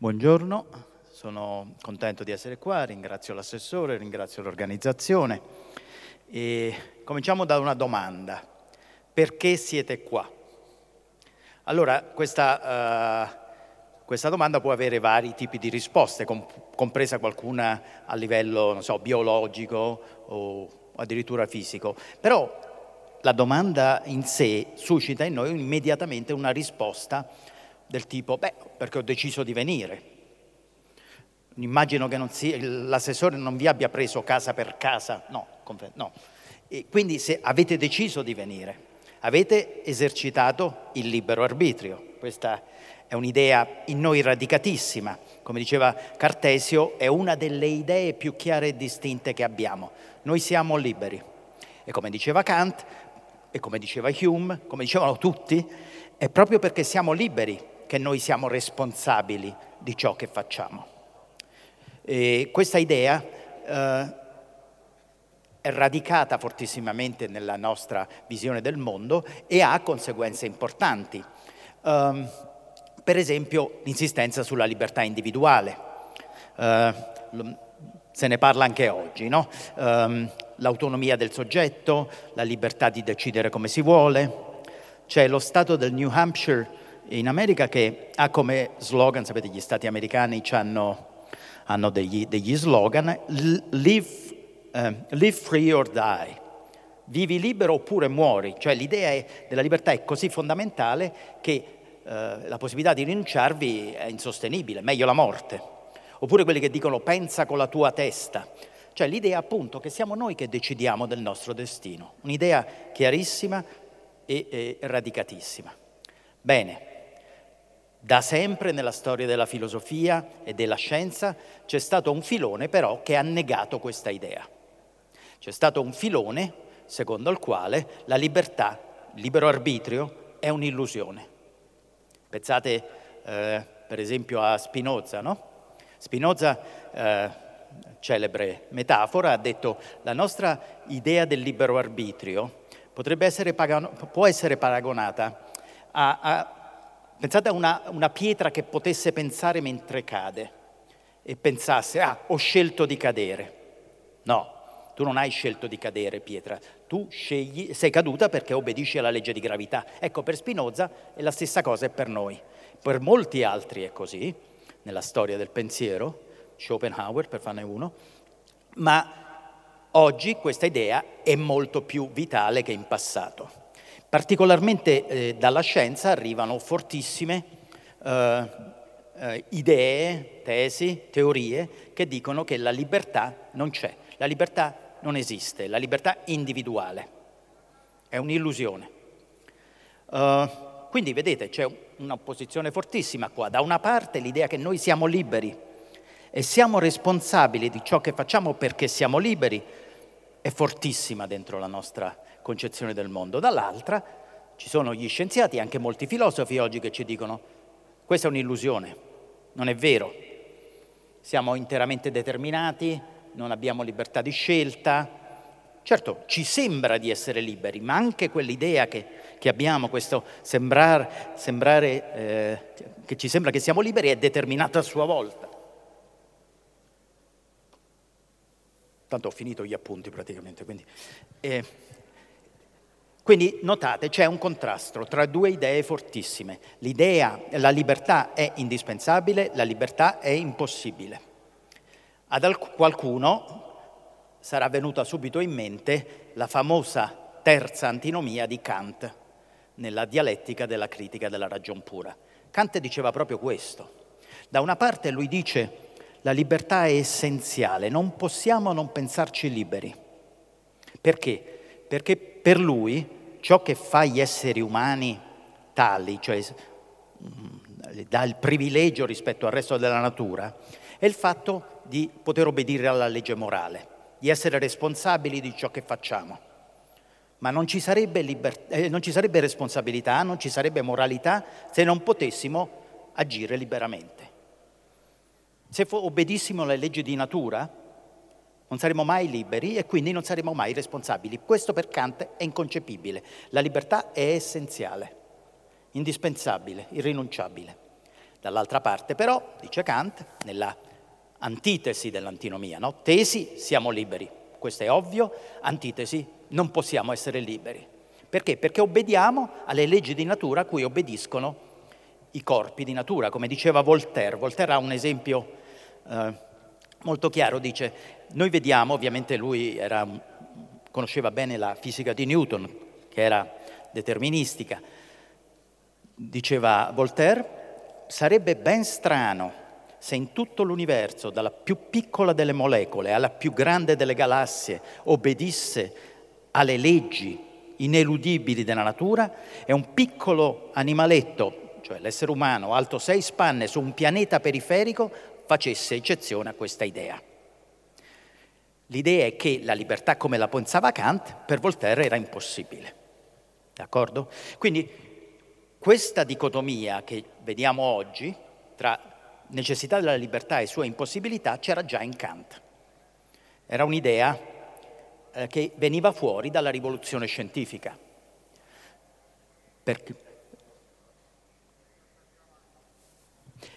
Buongiorno, sono contento di essere qua, ringrazio l'assessore, ringrazio l'organizzazione e cominciamo da una domanda. Perché siete qua? Allora, questa, uh, questa domanda può avere vari tipi di risposte, comp- compresa qualcuna a livello, so, biologico o addirittura fisico. Però la domanda in sé suscita in noi immediatamente una risposta del tipo, beh, perché ho deciso di venire. Immagino che sia, l'assessore non vi abbia preso casa per casa, no, no. Quindi se avete deciso di venire, avete esercitato il libero arbitrio. Questa è un'idea in noi radicatissima. Come diceva Cartesio, è una delle idee più chiare e distinte che abbiamo. Noi siamo liberi. E come diceva Kant, e come diceva Hume, come dicevano tutti, è proprio perché siamo liberi che noi siamo responsabili di ciò che facciamo. E questa idea eh, è radicata fortissimamente nella nostra visione del mondo e ha conseguenze importanti. Um, per esempio l'insistenza sulla libertà individuale. Uh, se ne parla anche oggi, no? um, l'autonomia del soggetto, la libertà di decidere come si vuole. C'è lo Stato del New Hampshire in America che ha come slogan, sapete gli stati americani hanno, hanno degli, degli, slogan, live, uh, live, free or die, vivi libero oppure muori, cioè l'idea è, della libertà è così fondamentale che uh, la possibilità di rinunciarvi è insostenibile, meglio la morte. Oppure quelli che dicono pensa con la tua testa, cioè l'idea appunto che siamo noi che decidiamo del nostro destino, un'idea chiarissima e, e radicatissima. Bene, da sempre nella storia della filosofia e della scienza c'è stato un filone però che ha negato questa idea. C'è stato un filone secondo il quale la libertà, il libero arbitrio, è un'illusione. Pensate eh, per esempio a Spinoza, no? Spinoza, eh, celebre metafora, ha detto la nostra idea del libero arbitrio essere può essere paragonata a, a Pensate a una, una pietra che potesse pensare mentre cade e pensasse, ah, ho scelto di cadere. No, tu non hai scelto di cadere, pietra, tu scegli, sei caduta perché obbedisci alla legge di gravità. Ecco, per Spinoza è la stessa cosa è per noi. Per molti altri è così, nella storia del pensiero, Schopenhauer per farne uno, ma oggi questa idea è molto più vitale che in passato. Particolarmente eh, dalla scienza arrivano fortissime eh, eh, idee, tesi, teorie che dicono che la libertà non c'è, la libertà non esiste, la libertà individuale è un'illusione. Uh, quindi vedete c'è un'opposizione fortissima qua. Da una parte l'idea che noi siamo liberi e siamo responsabili di ciò che facciamo perché siamo liberi è fortissima dentro la nostra concezione del mondo. Dall'altra ci sono gli scienziati, anche molti filosofi oggi che ci dicono questa è un'illusione, non è vero, siamo interamente determinati, non abbiamo libertà di scelta. Certo, ci sembra di essere liberi, ma anche quell'idea che, che abbiamo, questo sembrar, sembrare, eh, che ci sembra che siamo liberi, è determinata a sua volta. Tanto ho finito gli appunti praticamente, quindi... Eh, quindi notate, c'è un contrasto tra due idee fortissime. L'idea, la libertà è indispensabile, la libertà è impossibile. Ad alc- qualcuno sarà venuta subito in mente la famosa terza antinomia di Kant nella dialettica della critica della ragion pura. Kant diceva proprio questo. Da una parte lui dice la libertà è essenziale, non possiamo non pensarci liberi. Perché? Perché per lui ciò che fa gli esseri umani tali, cioè mm, dà il privilegio rispetto al resto della natura, è il fatto di poter obbedire alla legge morale, di essere responsabili di ciò che facciamo. Ma non ci sarebbe, liber- eh, non ci sarebbe responsabilità, non ci sarebbe moralità se non potessimo agire liberamente. Se obbedissimo alle leggi di natura, non saremo mai liberi e quindi non saremo mai responsabili. Questo per Kant è inconcepibile. La libertà è essenziale, indispensabile, irrinunciabile. Dall'altra parte però, dice Kant, nella antitesi dell'antinomia, no? tesi siamo liberi, questo è ovvio, antitesi non possiamo essere liberi. Perché? Perché obbediamo alle leggi di natura a cui obbediscono i corpi di natura, come diceva Voltaire. Voltaire ha un esempio eh, molto chiaro, dice, noi vediamo, ovviamente lui era, conosceva bene la fisica di Newton, che era deterministica, diceva Voltaire, sarebbe ben strano se in tutto l'universo, dalla più piccola delle molecole alla più grande delle galassie, obbedisse alle leggi ineludibili della natura, e un piccolo animaletto, cioè l'essere umano, alto sei spanne su un pianeta periferico, facesse eccezione a questa idea. L'idea è che la libertà come la pensava Kant per Voltaire era impossibile. D'accordo? Quindi questa dicotomia che vediamo oggi tra necessità della libertà e sua impossibilità c'era già in Kant. Era un'idea eh, che veniva fuori dalla rivoluzione scientifica. Perché,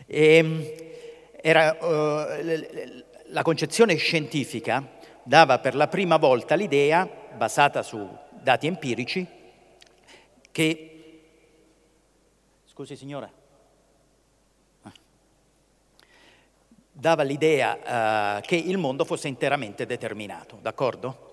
e, ehm, era, uh, la concezione scientifica dava per la prima volta l'idea, basata su dati empirici, che... Scusi signora. dava l'idea uh, che il mondo fosse interamente determinato, d'accordo?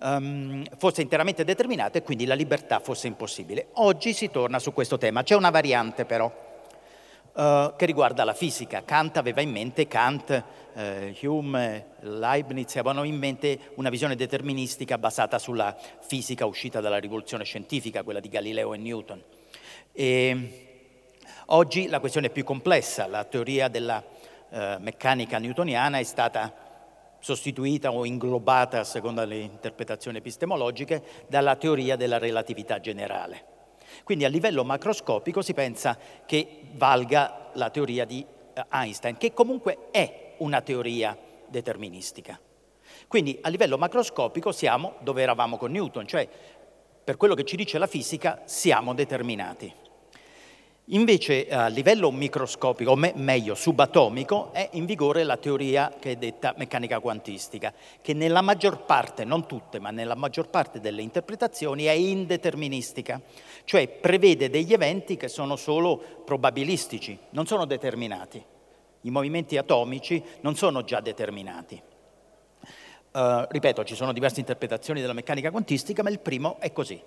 Um, fosse interamente determinato e quindi la libertà fosse impossibile. Oggi si torna su questo tema. C'è una variante però uh, che riguarda la fisica. Kant aveva in mente, Kant, uh, Hume, Leibniz avevano in mente una visione deterministica basata sulla fisica uscita dalla rivoluzione scientifica, quella di Galileo e Newton. E oggi la questione è più complessa, la teoria della eh, meccanica newtoniana è stata sostituita o inglobata, a seconda delle interpretazioni epistemologiche, dalla teoria della relatività generale. Quindi a livello macroscopico si pensa che valga la teoria di eh, Einstein, che comunque è una teoria deterministica. Quindi a livello macroscopico siamo dove eravamo con Newton, cioè per quello che ci dice la fisica siamo determinati. Invece a livello microscopico, o me, meglio subatomico, è in vigore la teoria che è detta meccanica quantistica, che nella maggior parte, non tutte, ma nella maggior parte delle interpretazioni è indeterministica, cioè prevede degli eventi che sono solo probabilistici, non sono determinati. I movimenti atomici non sono già determinati. Uh, ripeto, ci sono diverse interpretazioni della meccanica quantistica, ma il primo è così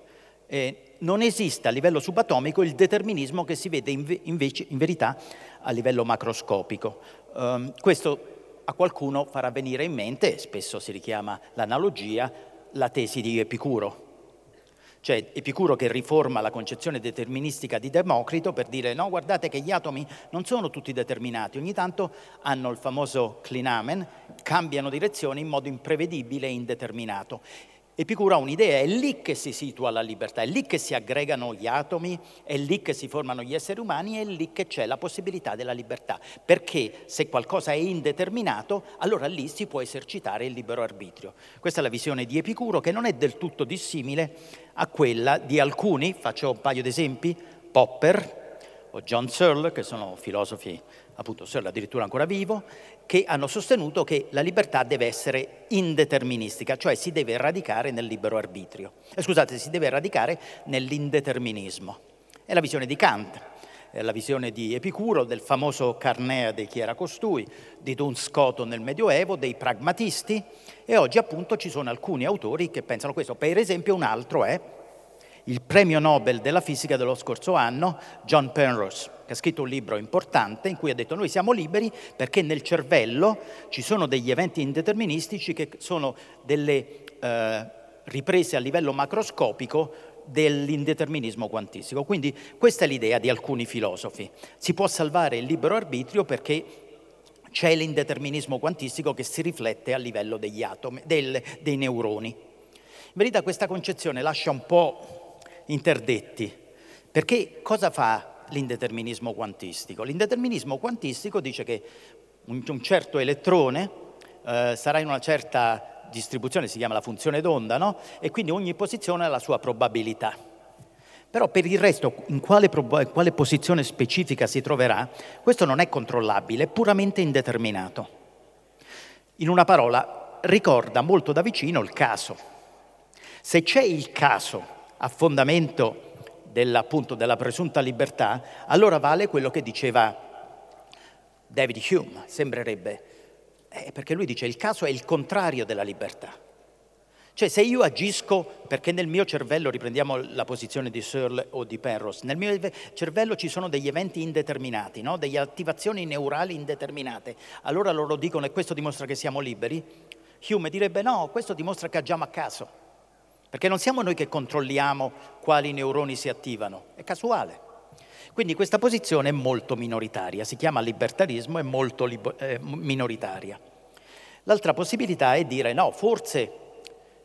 eh, non esiste a livello subatomico il determinismo che si vede inve- invece in verità a livello macroscopico. Um, questo a qualcuno farà venire in mente, spesso si richiama l'analogia, la tesi di Epicuro, cioè Epicuro che riforma la concezione deterministica di Democrito per dire no, guardate che gli atomi non sono tutti determinati, ogni tanto hanno il famoso clinamen, cambiano direzione in modo imprevedibile e indeterminato. Epicuro ha un'idea, è lì che si situa la libertà, è lì che si aggregano gli atomi, è lì che si formano gli esseri umani, è lì che c'è la possibilità della libertà. Perché se qualcosa è indeterminato, allora lì si può esercitare il libero arbitrio. Questa è la visione di Epicuro che non è del tutto dissimile a quella di alcuni, faccio un paio di esempi, Popper o John Searle, che sono filosofi, appunto Searle addirittura ancora vivo, che hanno sostenuto che la libertà deve essere indeterministica, cioè si deve radicare nel libero arbitrio. Eh, scusate, si deve radicare nell'indeterminismo. È la visione di Kant, è la visione di Epicuro, del famoso Carnea di chi era costui, di Duns Scoto nel Medioevo, dei pragmatisti e oggi appunto ci sono alcuni autori che pensano questo. Per esempio un altro è il premio Nobel della fisica dello scorso anno, John Penrose, che ha scritto un libro importante in cui ha detto noi siamo liberi perché nel cervello ci sono degli eventi indeterministici che sono delle eh, riprese a livello macroscopico dell'indeterminismo quantistico. Quindi questa è l'idea di alcuni filosofi. Si può salvare il libero arbitrio perché c'è l'indeterminismo quantistico che si riflette a livello degli atomi, del, dei neuroni. In verità questa concezione lascia un po' interdetti. Perché cosa fa l'indeterminismo quantistico? L'indeterminismo quantistico dice che un, certo elettrone eh, sarà in una certa distribuzione, si chiama la funzione d'onda, no? e quindi ogni posizione ha la sua probabilità. Però per il resto, in quale, quale posizione specifica si troverà, questo non è controllabile, è puramente indeterminato. In una parola, ricorda molto da vicino il caso. Se c'è il caso a fondamento dell'appunto della presunta libertà, allora vale quello che diceva David Hume, sembrerebbe, eh, perché lui dice il caso è il contrario della libertà. Cioè se io agisco, perché nel mio cervello, riprendiamo la posizione di Searle o di Penrose, nel mio cervello ci sono degli eventi indeterminati, no? delle attivazioni neurali indeterminate, allora loro dicono e questo dimostra che siamo liberi? Hume direbbe no, questo dimostra che agiamo a caso, perché non siamo noi che controlliamo quali neuroni si attivano, è casuale. Quindi questa posizione è molto minoritaria, si chiama libertarismo, è molto libo- eh, minoritaria. L'altra possibilità è dire no, forse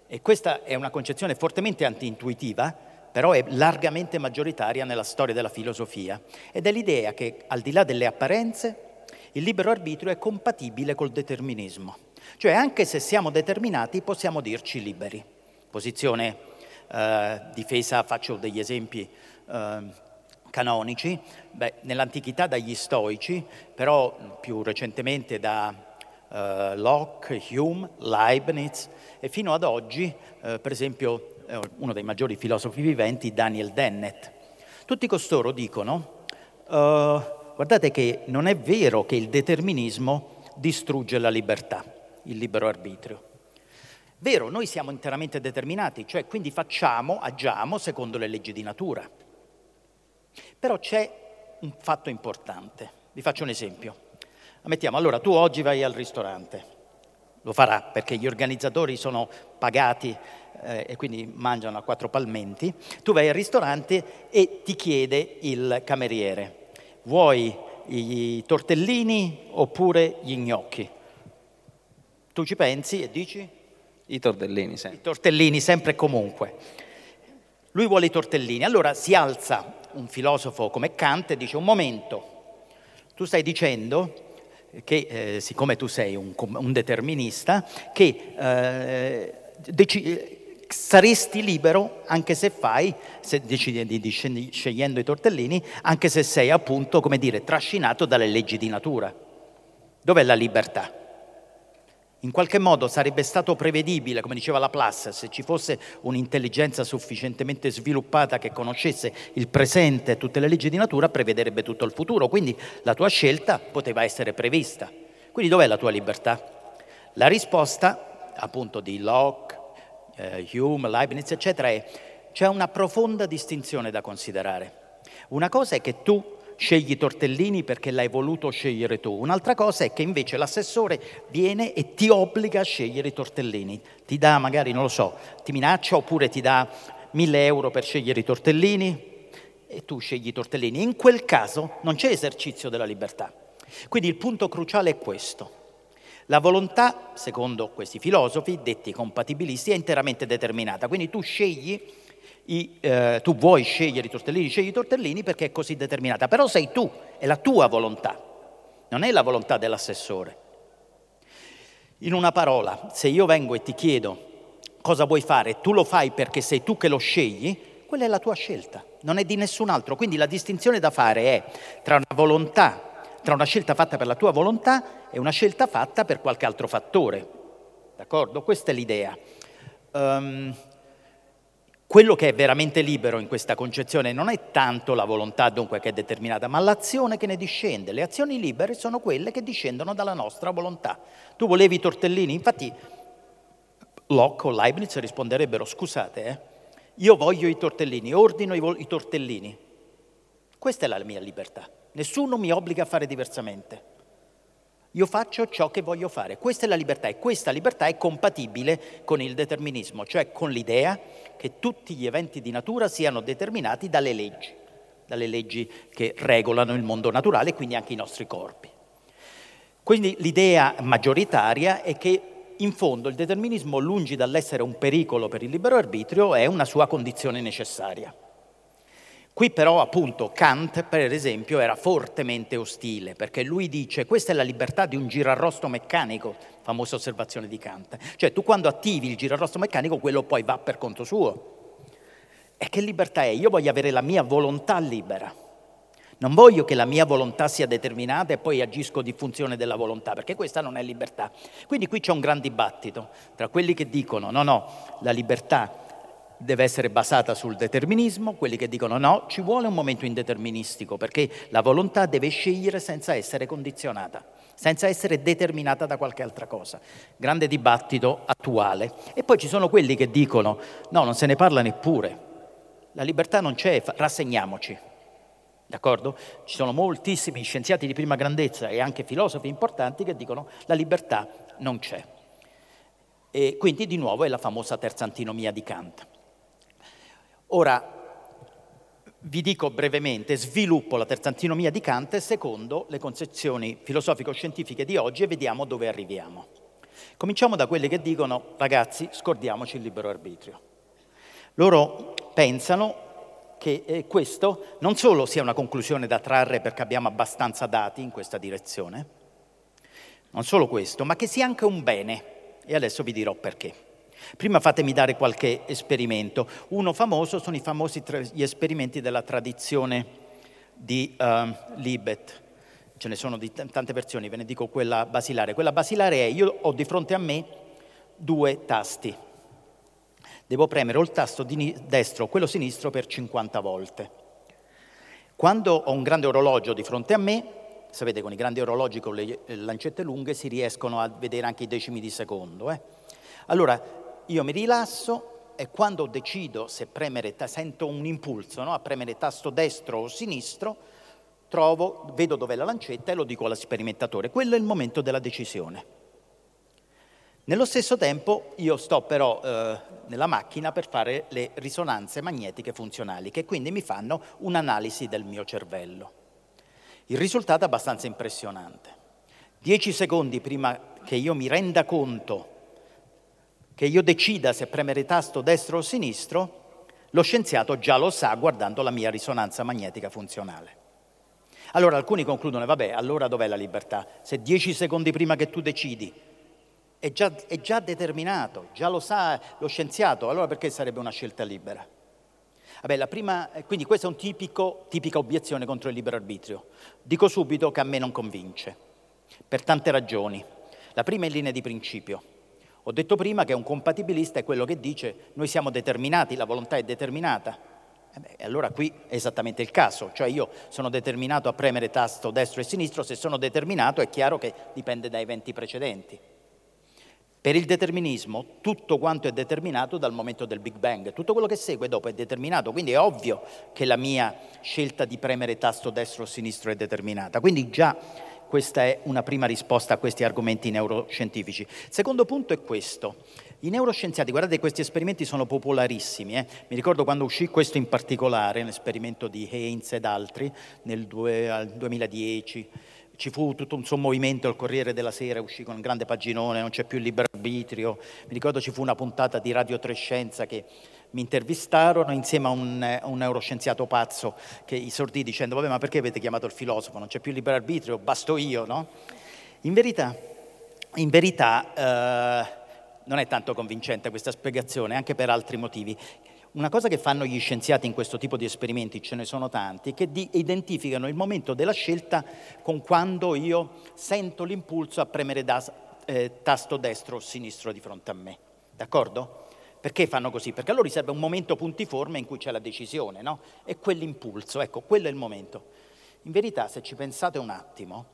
e questa è una concezione fortemente antiintuitiva, però è largamente maggioritaria nella storia della filosofia, ed è l'idea che al di là delle apparenze il libero arbitrio è compatibile col determinismo. Cioè anche se siamo determinati possiamo dirci liberi. Posizione eh, difesa, faccio degli esempi eh, canonici, Beh, nell'antichità dagli stoici, però più recentemente da uh, Locke, Hume, Leibniz e fino ad oggi, uh, per esempio, uh, uno dei maggiori filosofi viventi, Daniel Dennett. Tutti costoro dicono, guardate che non è vero che il determinismo distrugge la libertà, il libero arbitrio. Vero, noi siamo interamente determinati, cioè quindi facciamo, agiamo secondo le leggi di natura. Però c'è un fatto importante, vi faccio un esempio. Mettiamo, allora tu oggi vai al ristorante, lo farà perché gli organizzatori sono pagati eh, e quindi mangiano a quattro palmenti, tu vai al ristorante e ti chiede il cameriere, vuoi i tortellini oppure gli gnocchi? Tu ci pensi e dici? I tortellini, sempre. I tortellini, sempre e comunque. Lui vuole i tortellini. Allora si alza un filosofo come Kant e dice un momento, tu stai dicendo che eh, siccome tu sei un, un determinista, che eh, deci- saresti libero anche se fai, se decidi di, di, scegliendo i tortellini, anche se sei appunto, come dire, trascinato dalle leggi di natura. Dov'è la libertà? In qualche modo sarebbe stato prevedibile, come diceva Laplace, se ci fosse un'intelligenza sufficientemente sviluppata che conoscesse il presente e tutte le leggi di natura, prevederebbe tutto il futuro. Quindi la tua scelta poteva essere prevista. Quindi dov'è la tua libertà? La risposta, appunto, di Locke, eh, Hume, Leibniz, eccetera, è c'è una profonda distinzione da considerare. Una cosa è che tu scegli tortellini perché l'hai voluto scegliere tu. Un'altra cosa è che invece l'assessore viene e ti obbliga a scegliere i tortellini. Ti dà magari, non lo so, ti minaccia oppure ti dà mille euro per scegliere i tortellini e tu scegli i tortellini. In quel caso non c'è esercizio della libertà. Quindi il punto cruciale è questo. La volontà, secondo questi filosofi, detti compatibilisti, è interamente determinata. Quindi tu scegli i, eh, tu vuoi scegliere i tortellini, scegli i tortellini perché è così determinata, però sei tu, è la tua volontà, non è la volontà dell'assessore. In una parola, se io vengo e ti chiedo cosa vuoi fare, tu lo fai perché sei tu che lo scegli, quella è la tua scelta, non è di nessun altro. Quindi la distinzione da fare è tra una volontà, tra una scelta fatta per la tua volontà e una scelta fatta per qualche altro fattore. D'accordo? Questa è l'idea. Um, quello che è veramente libero in questa concezione non è tanto la volontà dunque che è determinata, ma l'azione che ne discende. Le azioni libere sono quelle che discendono dalla nostra volontà. Tu volevi i tortellini? Infatti Locke o Leibniz risponderebbero, scusate, eh, io voglio i tortellini, ordino i, vo- i tortellini. Questa è la mia libertà. Nessuno mi obbliga a fare diversamente. Io faccio ciò che voglio fare. Questa è la libertà e questa libertà è compatibile con il determinismo, cioè con l'idea che tutti gli eventi di natura siano determinati dalle leggi, dalle leggi che regolano il mondo naturale e quindi anche i nostri corpi. Quindi l'idea maggioritaria è che in fondo il determinismo, lungi dall'essere un pericolo per il libero arbitrio, è una sua condizione necessaria. Qui però appunto Kant, per esempio, era fortemente ostile, perché lui dice questa è la libertà di un girarrosto meccanico, famosa osservazione di Kant. Cioè tu quando attivi il girarrosto meccanico, quello poi va per conto suo. E che libertà è? Io voglio avere la mia volontà libera. Non voglio che la mia volontà sia determinata e poi agisco di funzione della volontà, perché questa non è libertà. Quindi qui c'è un gran dibattito tra quelli che dicono no, no, la libertà deve essere basata sul determinismo, quelli che dicono no, ci vuole un momento indeterministico perché la volontà deve scegliere senza essere condizionata, senza essere determinata da qualche altra cosa. Grande dibattito attuale. E poi ci sono quelli che dicono no, non se ne parla neppure, la libertà non c'è, rassegniamoci. D'accordo? Ci sono moltissimi scienziati di prima grandezza e anche filosofi importanti che dicono la libertà non c'è. E quindi di nuovo è la famosa terza antinomia di Kant. Ora, vi dico brevemente, sviluppo la terza antinomia di Kant secondo le concezioni filosofico-scientifiche di oggi e vediamo dove arriviamo. Cominciamo da quelli che dicono, ragazzi, scordiamoci il libero arbitrio. Loro pensano che eh, questo non solo sia una conclusione da trarre perché abbiamo abbastanza dati in questa direzione, non solo questo, ma che sia anche un bene. E adesso vi dirò perché. Prima fatemi dare qualche esperimento. Uno famoso sono i famosi tra- gli esperimenti della tradizione di uh, Libet. Ce ne sono di t- tante versioni, ve ne dico quella basilare. Quella basilare è, io ho di fronte a me due tasti. Devo premere o il tasto di destro o quello sinistro per 50 volte. Quando ho un grande orologio di fronte a me, sapete con i grandi orologi con le lancette lunghe si riescono a vedere anche i decimi di secondo. Eh? Allora, io mi rilasso e quando decido se premere, sento un impulso no? a premere tasto destro o sinistro, trovo, vedo dov'è la lancetta e lo dico allo sperimentatore. Quello è il momento della decisione. Nello stesso tempo io sto però eh, nella macchina per fare le risonanze magnetiche funzionali, che quindi mi fanno un'analisi del mio cervello. Il risultato è abbastanza impressionante. Dieci secondi prima che io mi renda conto che io decida se premere tasto destro o sinistro, lo scienziato già lo sa guardando la mia risonanza magnetica funzionale. Allora alcuni concludono, vabbè, allora dov'è la libertà? Se dieci secondi prima che tu decidi è già, è già determinato, già lo sa lo scienziato, allora perché sarebbe una scelta libera? Vabbè, prima, quindi questa è una tipica obiezione contro il libero arbitrio. Dico subito che a me non convince, per tante ragioni. La prima è in linea di principio. Ho detto prima che un compatibilista è quello che dice noi siamo determinati, la volontà è determinata. E beh, allora qui è esattamente il caso, cioè io sono determinato a premere tasto destro e sinistro, se sono determinato è chiaro che dipende da eventi precedenti. Per il determinismo tutto quanto è determinato dal momento del Big Bang, tutto quello che segue dopo è determinato, quindi è ovvio che la mia scelta di premere tasto destro o sinistro è determinata. Quindi già questa è una prima risposta a questi argomenti neuroscientifici. Secondo punto è questo. I neuroscienziati, guardate, questi esperimenti sono popolarissimi. Eh? Mi ricordo quando uscì questo in particolare, l'esperimento di Haynes ed altri, nel 2010 ci fu tutto un suo movimento, il Corriere della Sera uscì con un grande paginone, non c'è più il libero arbitrio. Mi ricordo ci fu una puntata di Radio Trescenza che mi intervistarono insieme a un, a un neuroscienziato pazzo che esordì dicendo vabbè ma perché avete chiamato il filosofo, non c'è più libero arbitrio, basto io, no? In verità, in verità eh, non è tanto convincente questa spiegazione, anche per altri motivi. Una cosa che fanno gli scienziati in questo tipo di esperimenti, ce ne sono tanti, che di, identificano il momento della scelta con quando io sento l'impulso a premere da, eh, tasto destro o sinistro di fronte a me. D'accordo? Perché fanno così? Perché a loro serve un momento puntiforme in cui c'è la decisione, no? E quell'impulso, ecco, quello è il momento. In verità, se ci pensate un attimo,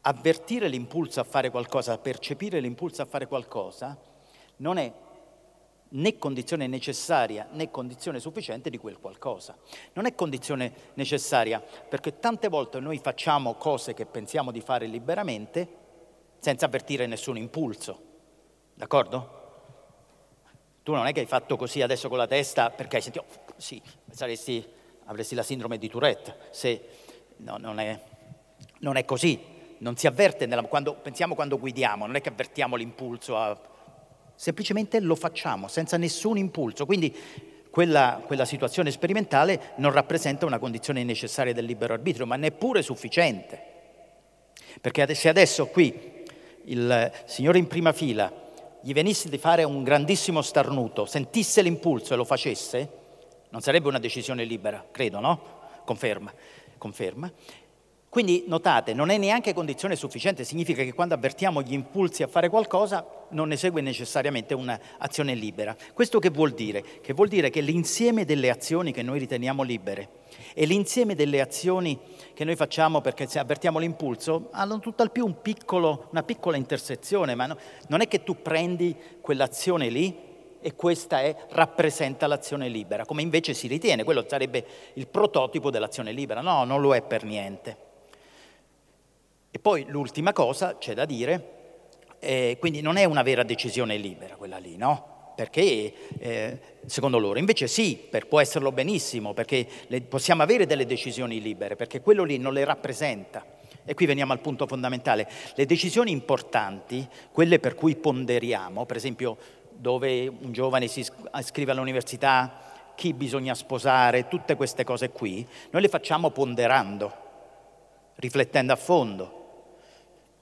avvertire l'impulso a fare qualcosa, percepire l'impulso a fare qualcosa, non è né condizione necessaria né condizione sufficiente di quel qualcosa. Non è condizione necessaria perché tante volte noi facciamo cose che pensiamo di fare liberamente senza avvertire nessun impulso, d'accordo? Tu non è che hai fatto così adesso con la testa perché hai sentito, oh, sì, saresti, avresti la sindrome di Tourette, se no, non, è, non, è, così, non si avverte, nella, quando, pensiamo quando guidiamo, non è che avvertiamo l'impulso a semplicemente lo facciamo senza nessun impulso. Quindi quella, quella, situazione sperimentale non rappresenta una condizione necessaria del libero arbitrio, ma neppure sufficiente. Perché se adesso qui il signore in prima fila gli venisse di fare un grandissimo starnuto, sentisse l'impulso e lo facesse, Non sarebbe una decisione libera, credo, no? Conferma. Conferma. Quindi notate, non è neanche condizione sufficiente, significa che quando avvertiamo gli impulsi a fare qualcosa non ne segue necessariamente un'azione libera. Questo che vuol dire? Che vuol dire che l'insieme delle azioni che noi riteniamo libere e l'insieme delle azioni che noi facciamo perché avvertiamo l'impulso hanno tutt'al più un piccolo, una piccola intersezione, ma no, non è che tu prendi quell'azione lì e questa è, rappresenta l'azione libera, come invece si ritiene, quello sarebbe il prototipo dell'azione libera. No, non lo è per niente. E poi l'ultima cosa, c'è da dire, eh, quindi non è una vera decisione libera quella lì, no? Perché eh, secondo loro invece sì, per, può esserlo benissimo, perché le, possiamo avere delle decisioni libere, perché quello lì non le rappresenta. E qui veniamo al punto fondamentale. Le decisioni importanti, quelle per cui ponderiamo, per esempio dove un giovane si iscrive all'università, chi bisogna sposare, tutte queste cose qui, noi le facciamo ponderando, riflettendo a fondo.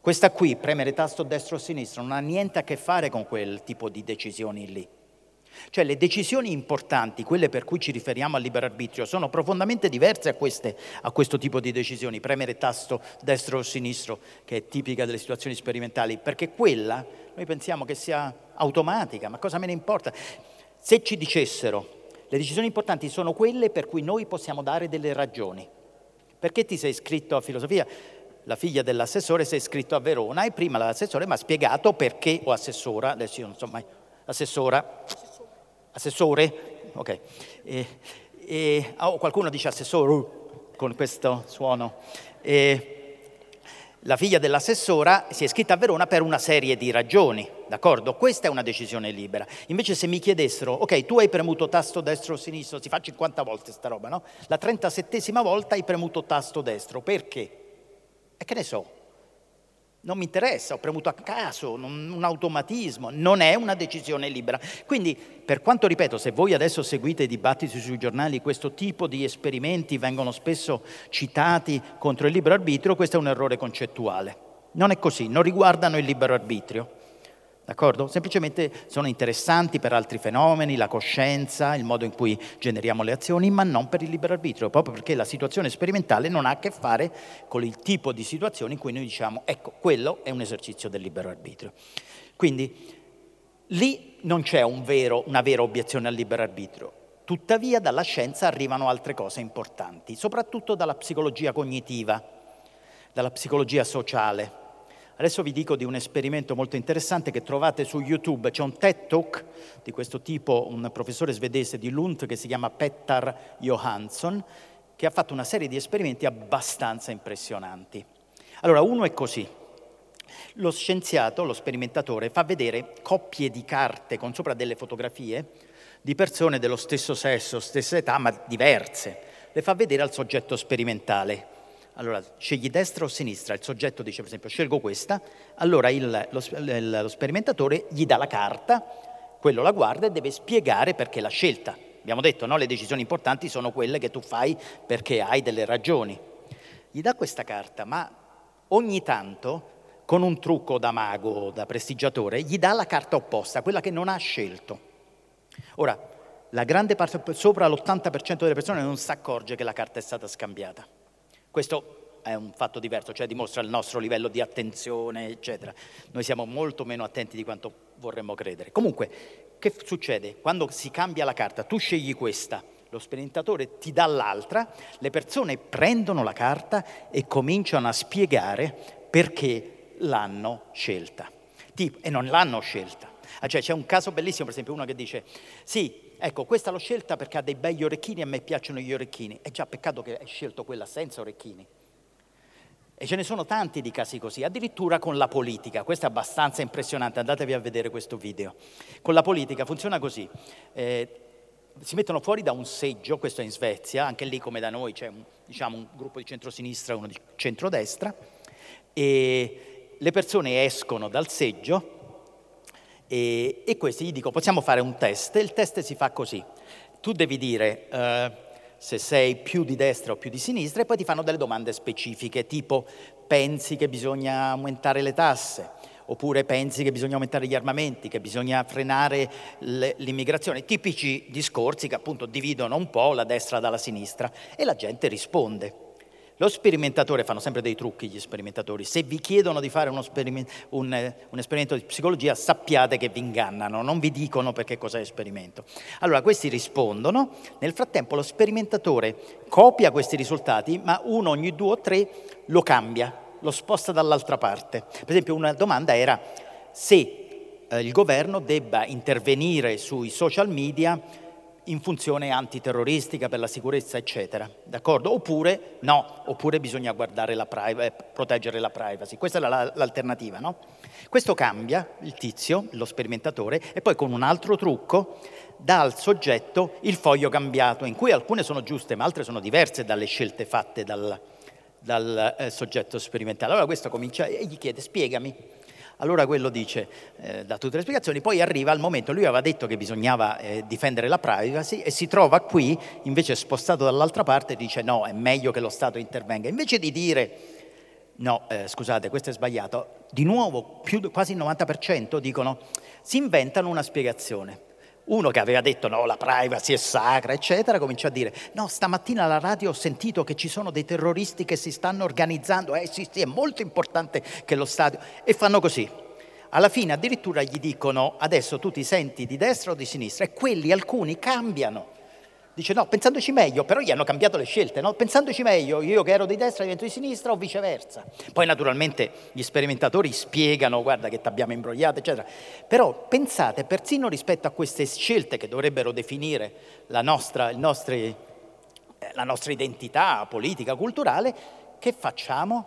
Questa qui, premere tasto destro o sinistro, non ha niente a che fare con quel tipo di decisioni lì. Cioè le decisioni importanti, quelle per cui ci riferiamo al libero arbitrio, sono profondamente diverse a, queste, a questo tipo di decisioni, premere tasto destro o sinistro, che è tipica delle situazioni sperimentali, perché quella noi pensiamo che sia automatica, ma cosa me ne importa? Se ci dicessero le decisioni importanti sono quelle per cui noi possiamo dare delle ragioni. Perché ti sei iscritto a filosofia? La figlia dell'assessore si è iscritta a Verona e prima l'assessore mi ha spiegato perché, o assessora, adesso io non so mai, assessora, assessore, ok, e, e, oh, qualcuno dice assessore con questo suono. E, la figlia dell'assessora si è iscritta a Verona per una serie di ragioni, d'accordo? Questa è una decisione libera. Invece se mi chiedessero, ok, tu hai premuto tasto destro o sinistro, si fa 50 volte sta roba, no? La 37esima volta hai premuto tasto destro, perché? E che ne so, non mi interessa, ho premuto a caso, un automatismo, non è una decisione libera. Quindi, per quanto ripeto, se voi adesso seguite i dibattiti sui giornali, questo tipo di esperimenti vengono spesso citati contro il libero arbitrio, questo è un errore concettuale. Non è così, non riguardano il libero arbitrio. D'accordo? Semplicemente sono interessanti per altri fenomeni, la coscienza, il modo in cui generiamo le azioni, ma non per il libero arbitrio, proprio perché la situazione sperimentale non ha a che fare con il tipo di situazione in cui noi diciamo, ecco, quello è un esercizio del libero arbitrio. Quindi lì non c'è un vero, una vera obiezione al libero arbitrio, tuttavia dalla scienza arrivano altre cose importanti, soprattutto dalla psicologia cognitiva, dalla psicologia sociale Adesso vi dico di un esperimento molto interessante che trovate su YouTube. C'è un TED Talk di questo tipo, un professore svedese di Lund che si chiama Pettar Johansson, che ha fatto una serie di esperimenti abbastanza impressionanti. Allora, uno è così. Lo scienziato, lo sperimentatore, fa vedere coppie di carte con sopra delle fotografie di persone dello stesso sesso, stessa età, ma diverse. Le fa vedere al soggetto sperimentale. Allora, scegli destra o sinistra, il soggetto dice per esempio scelgo questa, allora il, lo, lo, sperimentatore gli dà la carta, quello la guarda e deve spiegare perché l'ha scelta. Abbiamo detto, no? le decisioni importanti sono quelle che tu fai perché hai delle ragioni. Gli dà questa carta, ma ogni tanto, con un trucco da mago, da prestigiatore, gli dà la carta opposta, quella che non ha scelto. Ora, la grande parte, sopra l'80% delle persone non si accorge che la carta è stata scambiata. Questo è un fatto diverso, cioè dimostra il nostro livello di attenzione, eccetera. Noi siamo molto meno attenti di quanto vorremmo credere. Comunque, che succede? Quando si cambia la carta, tu scegli questa, lo sperimentatore ti dà l'altra, le persone prendono la carta e cominciano a spiegare perché l'hanno scelta. Tipo, e non l'hanno scelta. Ah, cioè, c'è un caso bellissimo, per esempio, uno che dice, sì, Ecco, questa l'ho scelta perché ha dei begli orecchini e a me piacciono gli orecchini. È già peccato che hai scelto quella senza orecchini. E ce ne sono tanti di casi così, addirittura con la politica. Questo è abbastanza impressionante, andatevi a vedere questo video. Con la politica funziona così. Eh, si mettono fuori da un seggio, questo è in Svezia, anche lì come da noi c'è un, diciamo, un gruppo di centrosinistra e uno di centrodestra, e le persone escono dal seggio e, e questi gli dico, possiamo fare un test, il test si fa così, tu devi dire uh, se sei più di destra o più di sinistra e poi ti fanno delle domande specifiche, tipo pensi che bisogna aumentare le tasse, oppure pensi che bisogna aumentare gli armamenti, che bisogna frenare l'immigrazione, tipici discorsi che appunto dividono un po' la destra dalla sinistra e la gente risponde. Lo sperimentatore, fanno sempre dei trucchi gli sperimentatori, se vi chiedono di fare esperimento, un, un, esperimento di psicologia sappiate che vi ingannano, non vi dicono perché cos'è l'esperimento. Allora questi rispondono, nel frattempo lo sperimentatore copia questi risultati, ma uno ogni due o tre lo cambia, lo sposta dall'altra parte. Per esempio una domanda era se eh, il governo debba intervenire sui social media in funzione antiterroristica per la sicurezza, eccetera. D'accordo? Oppure no, oppure bisogna guardare la privacy, proteggere la privacy. Questa è la, l'alternativa, no? Questo cambia il tizio, lo sperimentatore, e poi con un altro trucco dà al soggetto il foglio cambiato, in cui alcune sono giuste, ma altre sono diverse dalle scelte fatte dal, dal eh, soggetto sperimentale. Allora questo comincia e gli chiede, spiegami allora quello dice, eh, da tutte le spiegazioni, poi arriva al momento, lui aveva detto che bisognava eh, difendere la privacy e si trova qui, invece spostato dall'altra parte, dice no, è meglio che lo Stato intervenga. Invece di dire no, eh, scusate, questo è sbagliato, di nuovo più, quasi il 90% dicono si inventano una spiegazione. Uno che aveva detto no, la privacy è sacra, eccetera, comincia a dire no, stamattina alla radio ho sentito che ci sono dei terroristi che si stanno organizzando, eh sì, sì, è molto importante che lo Stato... E fanno così. Alla fine addirittura gli dicono adesso tu ti senti di destra o di sinistra? E quelli alcuni cambiano Dice no, pensandoci meglio, però gli hanno cambiato le scelte, no? Pensandoci meglio, io che ero di destra divento di sinistra o viceversa. Poi naturalmente gli sperimentatori spiegano, guarda che ti abbiamo imbrogliato, eccetera. Però pensate, persino rispetto a queste scelte che dovrebbero definire la nostra, nostri, eh, la nostra identità politica, culturale, che facciamo?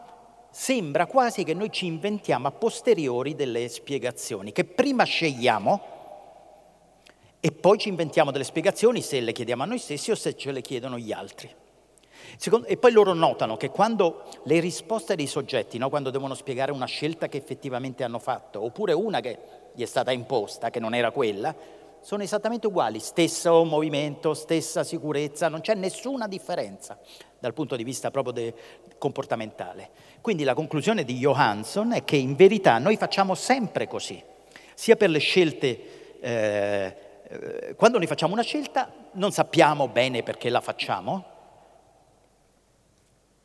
Sembra quasi che noi ci inventiamo a posteriori delle spiegazioni, che prima scegliamo e poi ci inventiamo delle spiegazioni se le chiediamo a noi stessi o se ce le chiedono gli altri. Secondo, e poi loro notano che quando le risposte dei soggetti, no, quando devono spiegare una scelta che effettivamente hanno fatto, oppure una che gli è stata imposta, che non era quella, sono esattamente uguali, stesso movimento, stessa sicurezza, non c'è nessuna differenza dal punto di vista proprio de, comportamentale. Quindi la conclusione di Johansson è che in verità noi facciamo sempre così, sia per le scelte eh, quando noi facciamo una scelta non sappiamo bene perché la facciamo,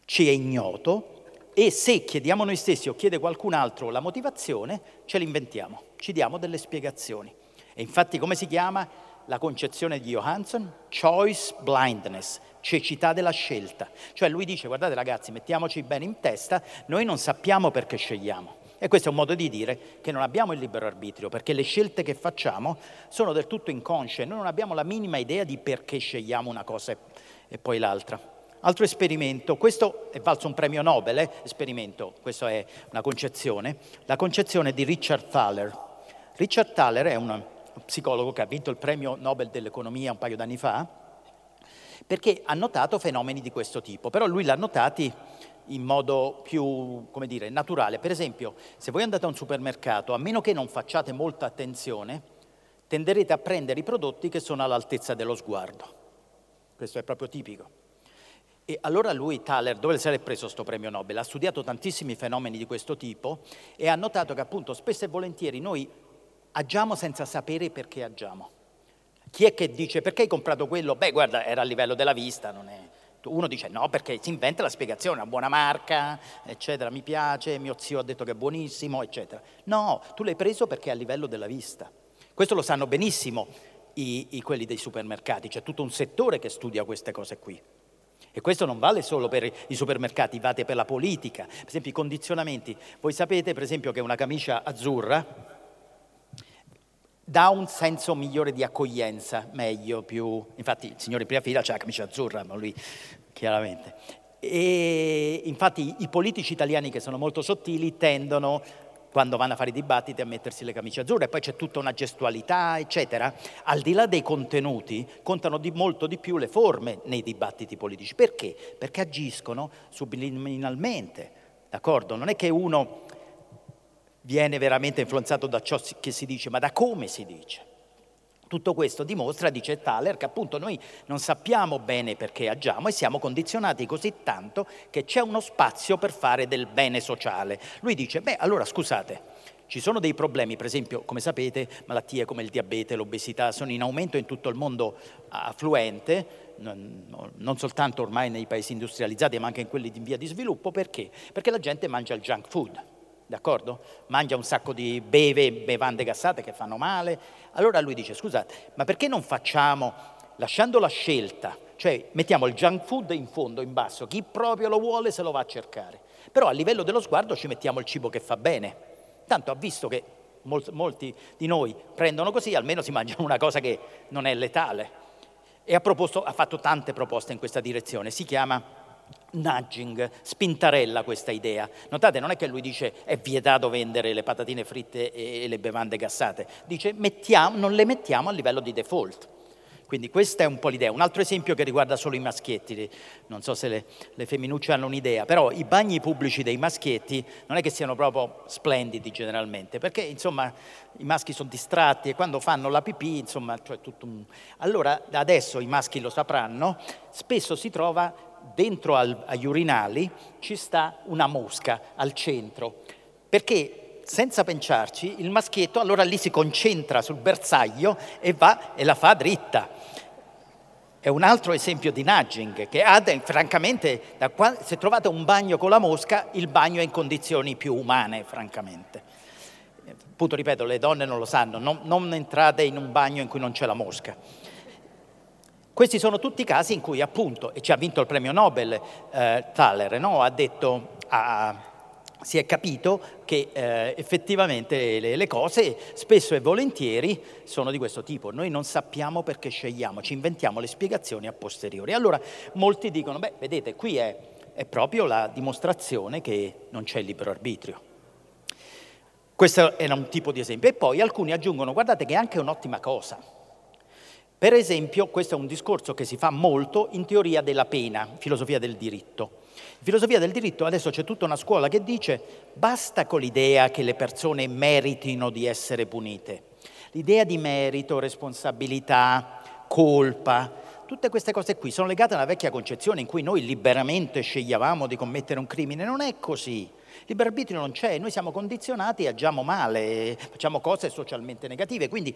ci è ignoto e se chiediamo noi stessi o chiede qualcun altro la motivazione, ce l'inventiamo, ci diamo delle spiegazioni. E infatti come si chiama la concezione di Johansson? Choice blindness, cecità della scelta. Cioè lui dice guardate ragazzi, mettiamoci bene in testa, noi non sappiamo perché scegliamo. E questo è un modo di dire che non abbiamo il libero arbitrio, perché le scelte che facciamo sono del tutto inconsce, noi non abbiamo la minima idea di perché scegliamo una cosa e poi l'altra. Altro esperimento, questo è valso un premio Nobel, eh? esperimento, questa è una concezione, la concezione di Richard Thaler. Richard Thaler è un psicologo che ha vinto il premio Nobel dell'economia un paio d'anni fa, perché ha notato fenomeni di questo tipo, però lui l'ha notati in modo più, dire, naturale. Per esempio, se voi andate a un supermercato, a meno che non facciate molta attenzione, tenderete a prendere i prodotti che sono all'altezza dello sguardo. Questo è proprio tipico. E allora lui, Thaler, dove si è preso questo premio Nobel? Ha studiato tantissimi fenomeni di questo tipo e ha notato che appunto spesso e volentieri noi agiamo senza sapere perché agiamo. Chi è che dice perché hai comprato quello? Beh, guarda, era a livello della vista, non è uno dice no perché si inventa la spiegazione, una buona marca, eccetera, mi piace, mio zio ha detto che è buonissimo, eccetera. No, tu l'hai preso perché è a livello della vista. Questo lo sanno benissimo i, i, quelli dei supermercati, c'è tutto un settore che studia queste cose qui. E questo non vale solo per i supermercati, vale per la politica. Per esempio i condizionamenti. Voi sapete per esempio che una camicia azzurra dà un senso migliore di accoglienza, meglio, più... Infatti il signore in prima fila c'ha la camicia azzurra, ma lui chiaramente. E infatti i politici italiani che sono molto sottili tendono, quando vanno a fare i dibattiti, a mettersi le camicie azzurre, e poi c'è tutta una gestualità, eccetera. Al di là dei contenuti, contano di molto di più le forme nei dibattiti politici. Perché? Perché agiscono subliminalmente, d'accordo? Non è che uno viene veramente influenzato da ciò che si dice, ma da come si dice. Tutto questo dimostra, dice Thaler, che appunto noi non sappiamo bene perché agiamo e siamo condizionati così tanto che c'è uno spazio per fare del bene sociale. Lui dice, beh, allora scusate, Ci sono dei problemi, per esempio, come sapete, malattie come il diabete, l'obesità sono in aumento in tutto il mondo affluente, non soltanto ormai nei paesi industrializzati, ma anche in quelli in via di sviluppo. Perché? Perché la gente mangia il junk food d'accordo? Mangia un sacco di beve, bevande gassate che fanno male. Allora lui dice, scusate, ma perché non facciamo, lasciando la scelta, cioè mettiamo il junk food in fondo, in basso, chi proprio lo vuole se lo va a cercare. Però a livello dello sguardo ci mettiamo il cibo che fa bene. Tanto ha visto che molti di noi prendono così, almeno si mangiano una cosa che non è letale. E ha, proposto, ha fatto tante proposte in questa direzione. Si chiama nudging, spintarella questa idea. Notate, non è che lui dice è vietato vendere le patatine fritte e le bevande gassate, dice mettiamo, non le mettiamo a livello di default. Quindi questa è un po' l'idea. Un altro esempio che riguarda solo i maschietti, non so se le, le, femminucce hanno un'idea, però i bagni pubblici dei maschietti non è che siano proprio splendidi generalmente, perché insomma i maschi sono distratti e quando fanno la pipì, insomma, cioè tutto un... Allora adesso i maschi lo sapranno, spesso si trova dentro al, agli urinali ci sta una mosca al centro, perché senza pensarci il maschietto allora lì si concentra sul bersaglio e va e la fa dritta. È un altro esempio di nudging che ha, francamente, quando, se trovate un bagno con la mosca, il bagno è in condizioni più umane, francamente. Appunto, ripeto, le donne non lo sanno, non, non entrate in un bagno in cui non c'è la mosca. Questi sono tutti casi in cui appunto, e ci ha vinto il premio Nobel eh, Thaler, no? ha detto, ha, si è capito che eh, effettivamente le, le, cose spesso e volentieri sono di questo tipo. Noi non sappiamo perché scegliamo, ci inventiamo le spiegazioni a posteriori. Allora molti dicono, beh, vedete, qui è, è proprio la dimostrazione che non c'è libero arbitrio. Questo era un tipo di esempio. E poi alcuni aggiungono, guardate che è anche un'ottima cosa per esempio, questo è un discorso che si fa molto in teoria della pena, filosofia del diritto. In filosofia del diritto adesso c'è tutta una scuola che dice basta con l'idea che le persone meritino di essere punite. L'idea di merito, responsabilità, colpa, tutte queste cose qui sono legate a una vecchia concezione in cui noi liberamente scegliavamo di commettere un crimine. Non è così. Libero arbitrio non c'è, noi siamo condizionati e agiamo male, facciamo cose socialmente negative. Quindi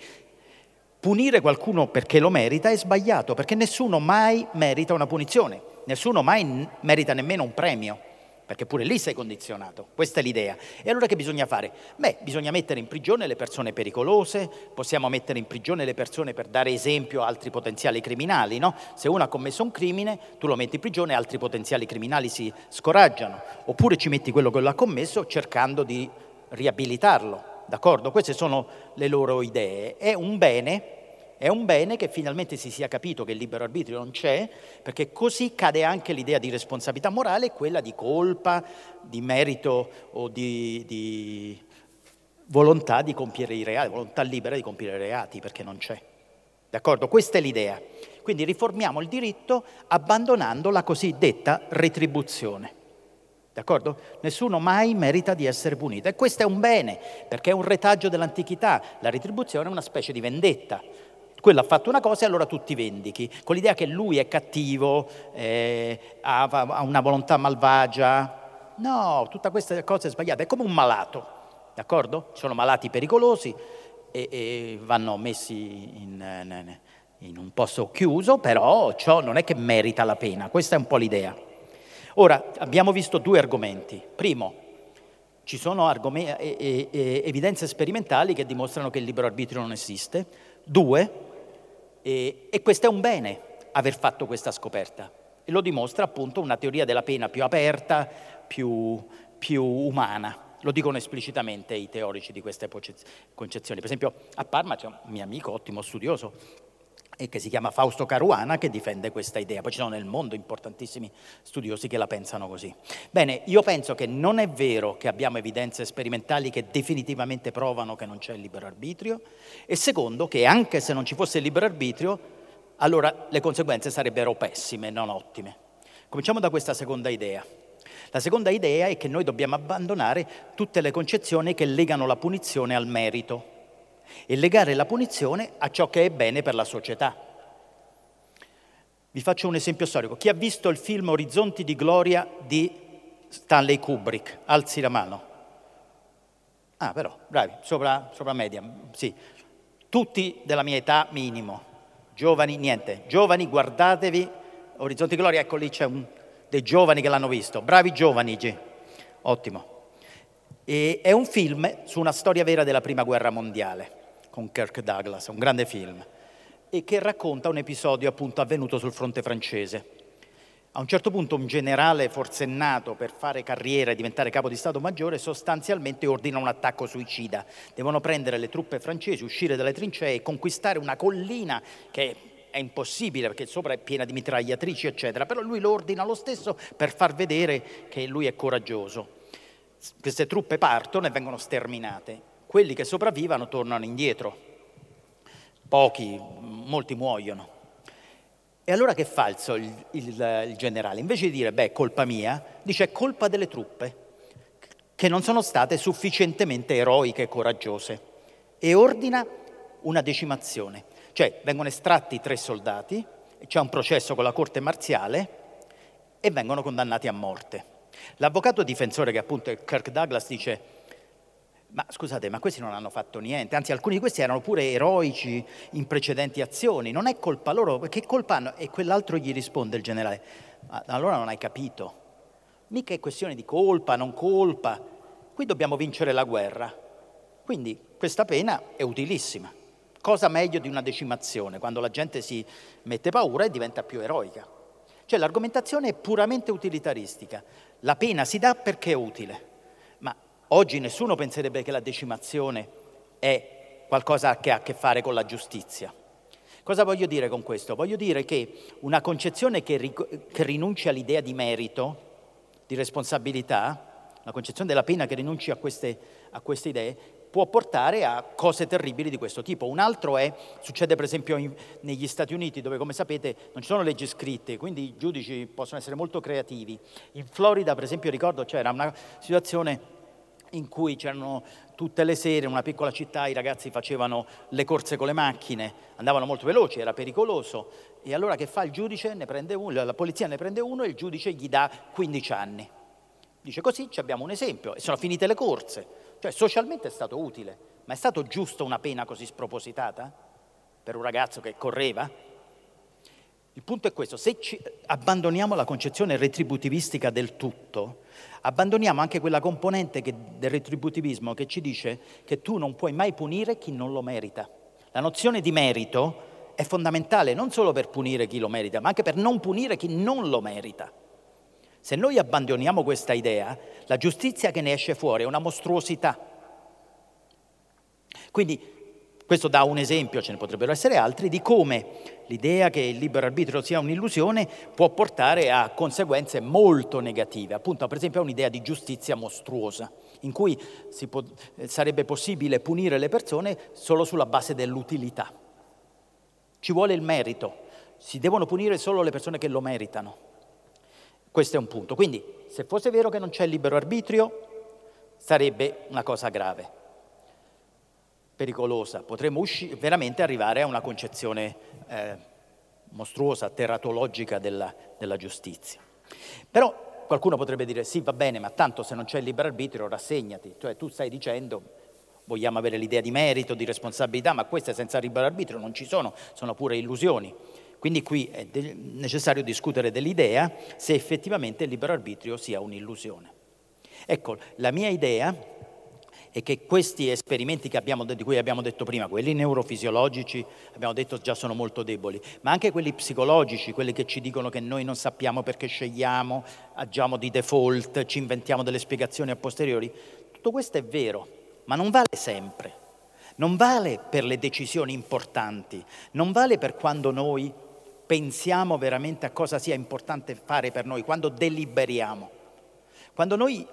punire qualcuno perché lo merita è sbagliato, perché nessuno mai merita una punizione, nessuno mai merita nemmeno un premio, perché pure lì sei condizionato, questa è l'idea. E allora che bisogna fare? Beh, bisogna mettere in prigione le persone pericolose, possiamo mettere in prigione le persone per dare esempio a altri potenziali criminali, no? Se uno ha commesso un crimine, tu lo metti in prigione, altri potenziali criminali si scoraggiano, oppure ci metti quello che lo ha commesso cercando di riabilitarlo. D'accordo? Queste sono le loro idee. È un bene è un bene che finalmente si sia capito che il libero arbitrio non c'è, perché così cade anche l'idea di responsabilità morale quella di colpa, di merito o di, di volontà di compiere i reati, volontà libera di compiere i reati, perché non c'è. D'accordo? Questa è l'idea. Quindi riformiamo il diritto abbandonando la cosiddetta retribuzione. D'accordo? Nessuno mai merita di essere punito. E questo è un bene, perché è un retaggio dell'antichità. La retribuzione è una specie di vendetta quello ha fatto una cosa e allora tu ti vendichi, con l'idea che lui è cattivo, eh, ha, ha, una volontà malvagia. No, tutta questa cosa è sbagliata, è come un malato, d'accordo? Sono malati pericolosi e, e vanno messi in, in un posto chiuso, però ciò non è che merita la pena, questa è un po' l'idea. Ora, abbiamo visto due argomenti. Primo, ci sono evidenze sperimentali che dimostrano che il libero arbitrio non esiste. Due, e, e questo è un bene, aver fatto questa scoperta. E lo dimostra appunto una teoria della pena più aperta, più, più umana. Lo dicono esplicitamente i teorici di queste concezioni. Per esempio a Parma c'è un mio amico, ottimo studioso, e che si chiama Fausto Caruana, che difende questa idea. Poi ci sono nel mondo importantissimi studiosi che la pensano così. Bene, io penso che non è vero che abbiamo evidenze sperimentali che definitivamente provano che non c'è il libero arbitrio, e secondo che anche se non ci fosse il libero arbitrio, allora le conseguenze sarebbero pessime, non ottime. Cominciamo da questa seconda idea. La seconda idea è che noi dobbiamo abbandonare tutte le concezioni che legano la punizione al merito e legare la punizione a ciò che è bene per la società. Vi faccio un esempio storico. Chi ha visto il film Orizzonti di Gloria di Stanley Kubrick? Alzi la mano. Ah, però, bravi, sopra, sopra media, sì. Tutti della mia età minimo, giovani, niente. Giovani, guardatevi, Orizzonti Gloria, ecco lì c'è un, dei giovani che l'hanno visto. Bravi giovani, G. Ottimo. E è un film su una storia vera della Prima Guerra Mondiale, con Kirk Douglas, un grande film, e che racconta un episodio appunto avvenuto sul fronte francese. A un certo punto un generale forsennato per fare carriera e diventare capo di Stato Maggiore sostanzialmente ordina un attacco suicida. Devono prendere le truppe francesi, uscire dalle trincee e conquistare una collina che è impossibile perché sopra è piena di mitragliatrici, eccetera, però lui lo ordina lo stesso per far vedere che lui è coraggioso. Queste truppe partono e vengono sterminate. Quelli che sopravvivano tornano indietro. Pochi, molti muoiono. E allora che fa il, il, il, generale? Invece di dire, beh, colpa mia, dice è colpa delle truppe, che non sono state sufficientemente eroiche e coraggiose, e ordina una decimazione. Cioè vengono estratti tre soldati, c'è un processo con la corte marziale e vengono condannati a morte. L'avvocato difensore, che appunto è Kirk Douglas, dice ma scusate, ma questi non hanno fatto niente, anzi alcuni di questi erano pure eroici in precedenti azioni, non è colpa loro, che colpa hanno? E quell'altro gli risponde il generale, ma allora non hai capito, mica è questione di colpa, non colpa, qui dobbiamo vincere la guerra, quindi questa pena è utilissima. Cosa meglio di una decimazione, quando la gente si mette paura e diventa più eroica. Cioè l'argomentazione è puramente utilitaristica, la pena si dà perché è utile. Oggi nessuno penserebbe che la decimazione è qualcosa che ha a che fare con la giustizia. Cosa voglio dire con questo? Voglio dire che una concezione che, ric- che rinuncia all'idea di merito, di responsabilità, una concezione della pena che rinunci a queste, a queste idee, può portare a cose terribili di questo tipo. Un altro è, succede per esempio in, negli Stati Uniti, dove come sapete non ci sono leggi scritte, quindi i giudici possono essere molto creativi. In Florida, per esempio, ricordo c'era una situazione in cui c'erano tutte le sere in una piccola città i ragazzi facevano le corse con le macchine, andavano molto veloci, era pericoloso e allora che fa il giudice? Uno, la polizia ne prende uno e il giudice gli dà 15 anni. Dice così abbiamo un esempio e sono finite le corse, cioè socialmente è stato utile, ma è stato giusto una pena così spropositata per un ragazzo che correva? Il punto è questo, se abbandoniamo la concezione retributivistica del tutto, abbandoniamo anche quella componente che, del retributivismo che ci dice che tu non puoi mai punire chi non lo merita. La nozione di merito è fondamentale non solo per punire chi lo merita, ma anche per non punire chi non lo merita. Se noi abbandoniamo questa idea, la giustizia che ne esce fuori è una mostruosità. Quindi questo dà un esempio, ce ne potrebbero essere altri, di come l'idea che il libero arbitrio sia un'illusione può portare a conseguenze molto negative, appunto per esempio a un'idea di giustizia mostruosa, in cui può, sarebbe possibile punire le persone solo sulla base dell'utilità. Ci vuole il merito, si devono punire solo le persone che lo meritano. Questo è un punto. Quindi, se fosse vero che non c'è libero arbitrio, sarebbe una cosa grave, pericolosa. Potremmo usci- veramente arrivare a una concezione eh, mostruosa, teratologica della, della giustizia. Però qualcuno potrebbe dire sì, va bene, ma tanto se non c'è libero arbitrio rassegnati, cioè tu stai dicendo vogliamo avere l'idea di merito, di responsabilità, ma queste senza libero arbitrio non ci sono, sono pure illusioni. Quindi qui è necessario discutere dell'idea se effettivamente il libero arbitrio sia un'illusione. Ecco, la mia idea e che questi esperimenti abbiamo, di cui abbiamo detto prima, quelli neurofisiologici, abbiamo detto già sono molto deboli, ma anche quelli psicologici, quelli che ci dicono che noi non sappiamo perché scegliamo, agiamo di default, ci inventiamo delle spiegazioni a posteriori, tutto questo è vero, ma non vale sempre, non vale per le decisioni importanti, non vale per quando noi pensiamo veramente a cosa sia importante fare per noi, quando deliberiamo. Quando noi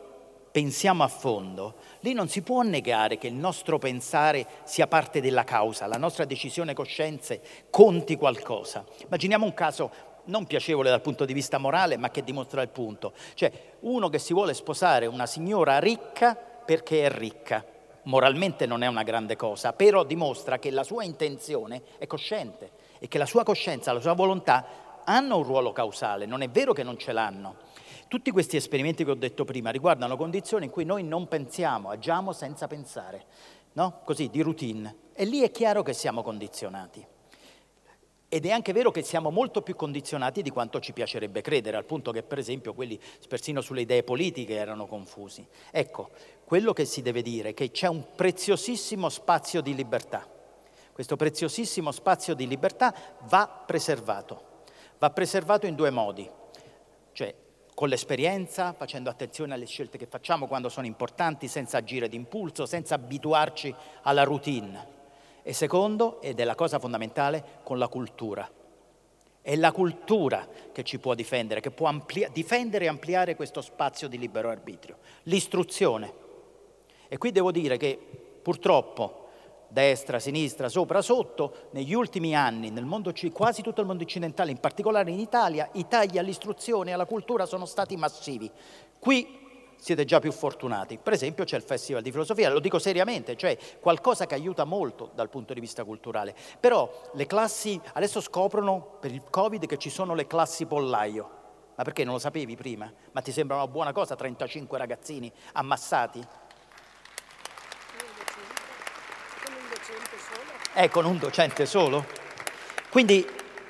pensiamo a fondo, lì non si può negare che il nostro pensare sia parte della causa, la nostra decisione coscienze conti qualcosa. Immaginiamo un caso non piacevole dal punto di vista morale, ma che dimostra il punto. Cioè, uno che si vuole sposare una signora ricca perché è ricca. Moralmente non è una grande cosa, però dimostra che la sua intenzione è cosciente e che la sua coscienza, la sua volontà hanno un ruolo causale. Non è vero che non ce l'hanno. Tutti questi esperimenti che ho detto prima riguardano condizioni in cui noi non pensiamo, agiamo senza pensare, no? Così, di routine. E lì è chiaro che siamo condizionati. Ed è anche vero che siamo molto più condizionati di quanto ci piacerebbe credere, al punto che per esempio quelli persino sulle idee politiche erano confusi. Ecco, quello che si deve dire è che c'è un preziosissimo spazio di libertà. Questo preziosissimo spazio di libertà va preservato. Va preservato in due modi. Cioè, con l'esperienza, facendo attenzione alle scelte che facciamo quando sono importanti, senza agire d'impulso, senza abituarci alla routine. E secondo, ed è la cosa fondamentale, con la cultura. È la cultura che ci può difendere, che può amplia- difendere e ampliare questo spazio di libero arbitrio. L'istruzione. E qui devo dire che purtroppo destra, sinistra, sopra, sotto, negli ultimi anni nel mondo, quasi tutto il mondo occidentale, in particolare in Italia, i tagli all'istruzione e alla cultura sono stati massivi. Qui siete già più fortunati. Per esempio c'è il Festival di Filosofia, lo dico seriamente, cioè qualcosa che aiuta molto dal punto di vista culturale. Però le classi, adesso scoprono per il Covid che ci sono le classi pollaio. Ma perché non lo sapevi prima? Ma ti sembra una buona cosa 35 ragazzini ammassati? Eh, con un docente solo? Quindi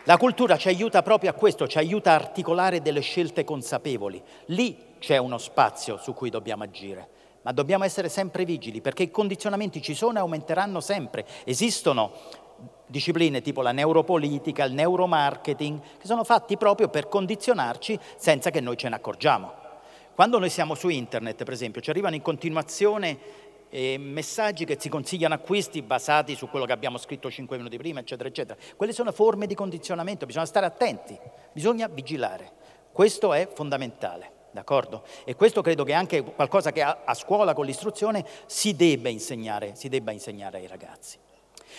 la cultura ci aiuta proprio a questo, ci aiuta a articolare delle scelte consapevoli. Lì c'è uno spazio su cui dobbiamo agire, ma dobbiamo essere sempre vigili perché i condizionamenti ci sono e aumenteranno sempre. Esistono discipline tipo la neuropolitica, il neuromarketing, che sono fatti proprio per condizionarci senza che noi ce ne accorgiamo. Quando noi siamo su internet, per esempio, ci arrivano in continuazione eh, messaggi che ci consigliano acquisti basati su quello che abbiamo scritto cinque minuti prima, eccetera, eccetera. Quelle sono forme di condizionamento, bisogna stare attenti, bisogna vigilare. Questo è fondamentale. D'accordo? E questo credo che anche qualcosa che a, a scuola con l'istruzione si debba, insegnare, si debba insegnare ai ragazzi.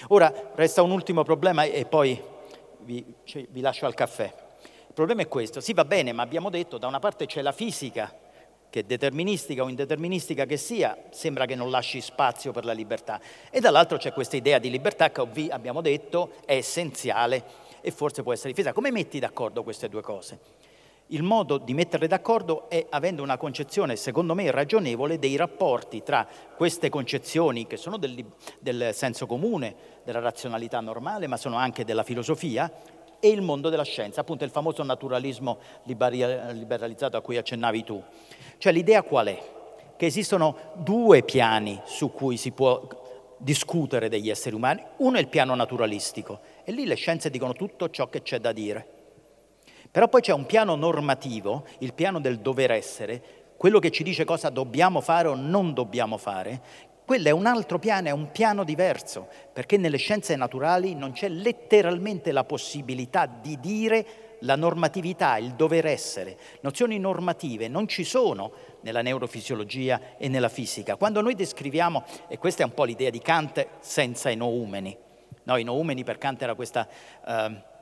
Ora resta un ultimo problema e poi vi, vi lascio al caffè. Il problema è questo, sì va bene, ma abbiamo detto da una parte c'è la fisica che deterministica o indeterministica che sia, sembra che non lasci spazio per la libertà. E dall'altro c'è questa idea di libertà che vi abbiamo detto è essenziale e forse può essere difesa. Come metti d'accordo queste due cose? Il modo di metterle d'accordo è avendo una concezione, secondo me, ragionevole dei rapporti tra queste concezioni che sono del, del senso comune, della razionalità normale, ma sono anche della filosofia, e il mondo della scienza, appunto il famoso naturalismo liberalizzato a cui accennavi tu. Cioè l'idea qual è? Che esistono due piani su cui si può discutere degli esseri umani. Uno è il piano naturalistico e lì le scienze dicono tutto ciò che c'è da dire. Però poi c'è un piano normativo, il piano del dover essere, quello che ci dice cosa dobbiamo fare o non dobbiamo fare, quello è un altro piano, è un piano diverso, perché nelle scienze naturali non c'è letteralmente la possibilità di dire la normatività, il dover essere. Nozioni normative non ci sono nella neurofisiologia e nella fisica. Quando noi descriviamo, e questa è un po' l'idea di Kant senza i noumeni, no, i noumeni per Kant era questa... Uh,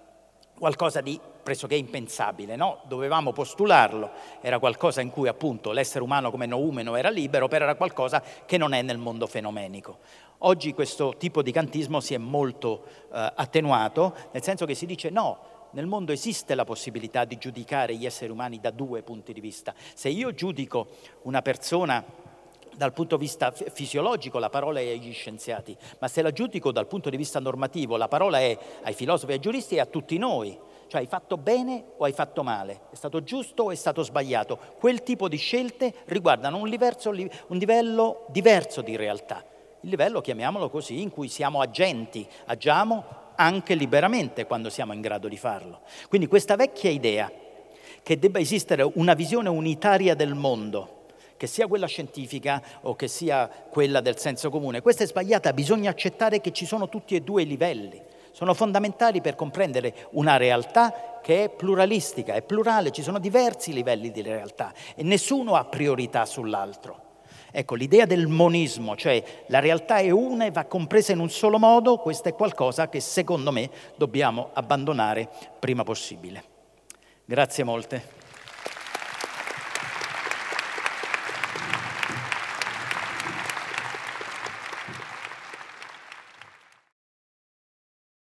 qualcosa di pressoché impensabile, no? dovevamo postularlo, era qualcosa in cui appunto l'essere umano come noumeno era libero, però era qualcosa che non è nel mondo fenomenico. Oggi questo tipo di kantismo si è molto eh, attenuato, nel senso che si dice no, nel mondo esiste la possibilità di giudicare gli esseri umani da due punti di vista. Se io giudico una persona dal punto di vista fisiologico la parola è agli scienziati, ma se la giudico dal punto di vista normativo la parola è ai filosofi ai giuristi e a tutti noi. Cioè hai fatto bene o hai fatto male? È stato giusto o è stato sbagliato? Quel tipo di scelte riguardano un, diverso, un livello diverso di realtà. Il livello, chiamiamolo così, in cui siamo agenti, agiamo anche liberamente quando siamo in grado di farlo. Quindi questa vecchia idea che debba esistere una visione unitaria del mondo, che sia quella scientifica o che sia quella del senso comune, questa è sbagliata, bisogna accettare che ci sono tutti e due i livelli. Sono fondamentali per comprendere una realtà che è pluralistica, è plurale, ci sono diversi livelli di realtà e nessuno ha priorità sull'altro. Ecco, l'idea del monismo, cioè la realtà è una e va compresa in un solo modo, questo è qualcosa che secondo me dobbiamo abbandonare prima possibile. Grazie molte.